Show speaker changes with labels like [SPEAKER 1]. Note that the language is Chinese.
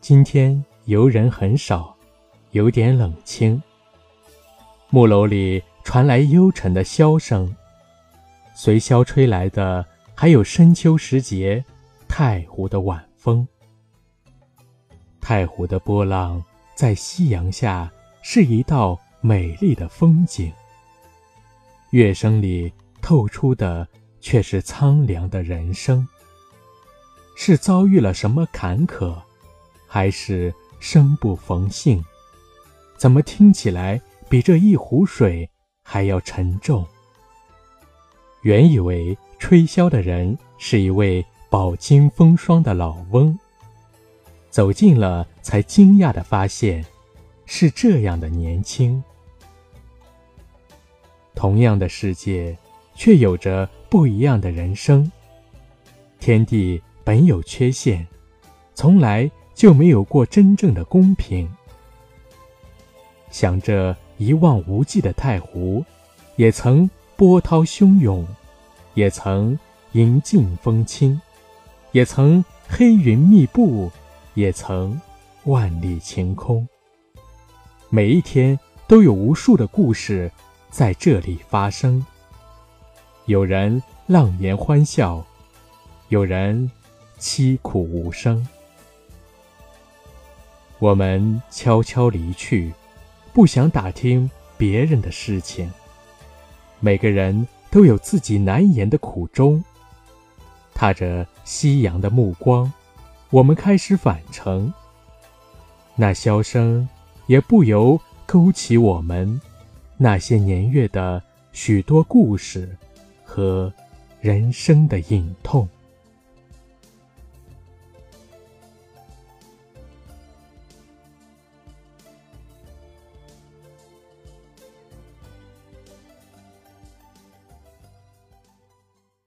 [SPEAKER 1] 今天游人很少，有点冷清。木楼里传来幽沉的箫声，随箫吹来的还有深秋时节太湖的晚风。太湖的波浪在夕阳下是一道美丽的风景。乐声里透出的却是苍凉的人生。是遭遇了什么坎坷，还是生不逢幸？怎么听起来比这一壶水还要沉重？原以为吹箫的人是一位饱经风霜的老翁，走近了才惊讶地发现，是这样的年轻。同样的世界，却有着不一样的人生。天地。本有缺陷，从来就没有过真正的公平。想着一望无际的太湖，也曾波涛汹涌，也曾银尽风轻，也曾黑云密布，也曾万里晴空。每一天都有无数的故事在这里发生。有人浪言欢笑，有人。凄苦无声，我们悄悄离去，不想打听别人的事情。每个人都有自己难言的苦衷。踏着夕阳的目光，我们开始返程。那箫声也不由勾起我们那些年月的许多故事和人生的隐痛。